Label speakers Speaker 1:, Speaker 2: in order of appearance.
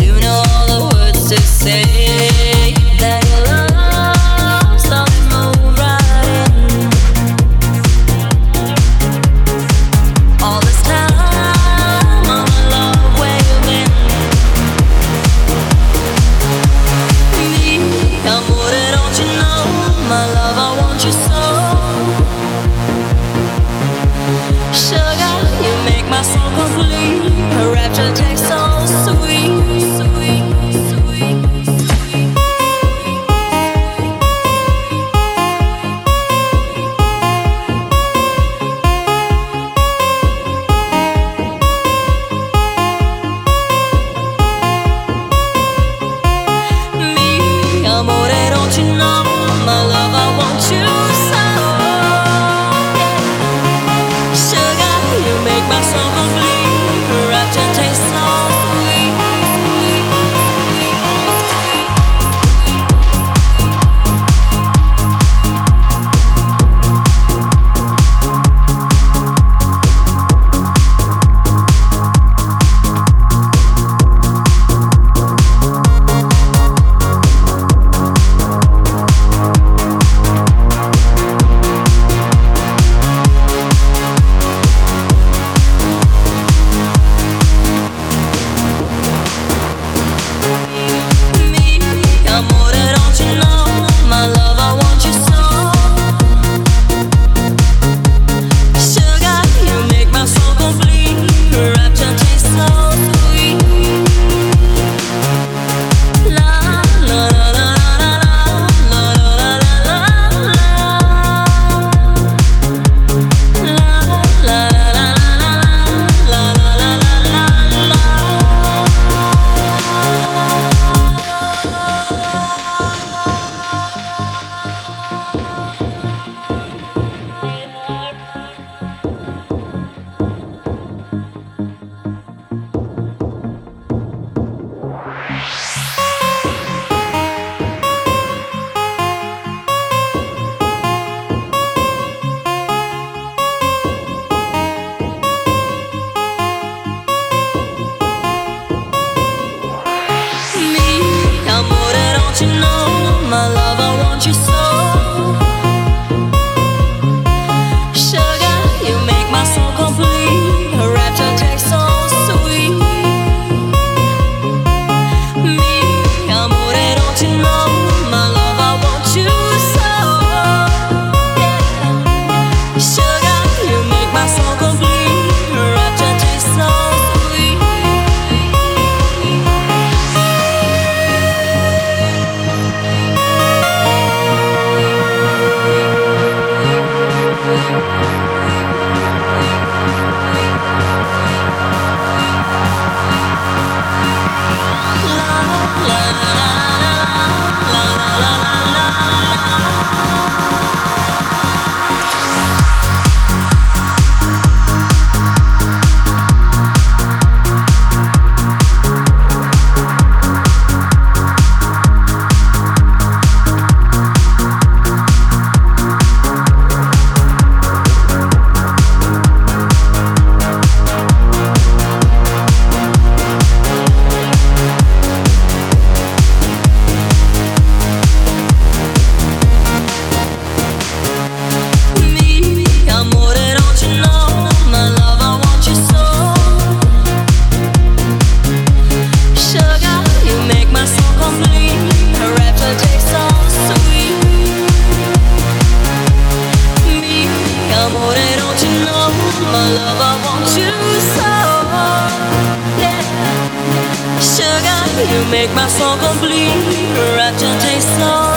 Speaker 1: you know all the words to say. just You make my soul complete, right your taste so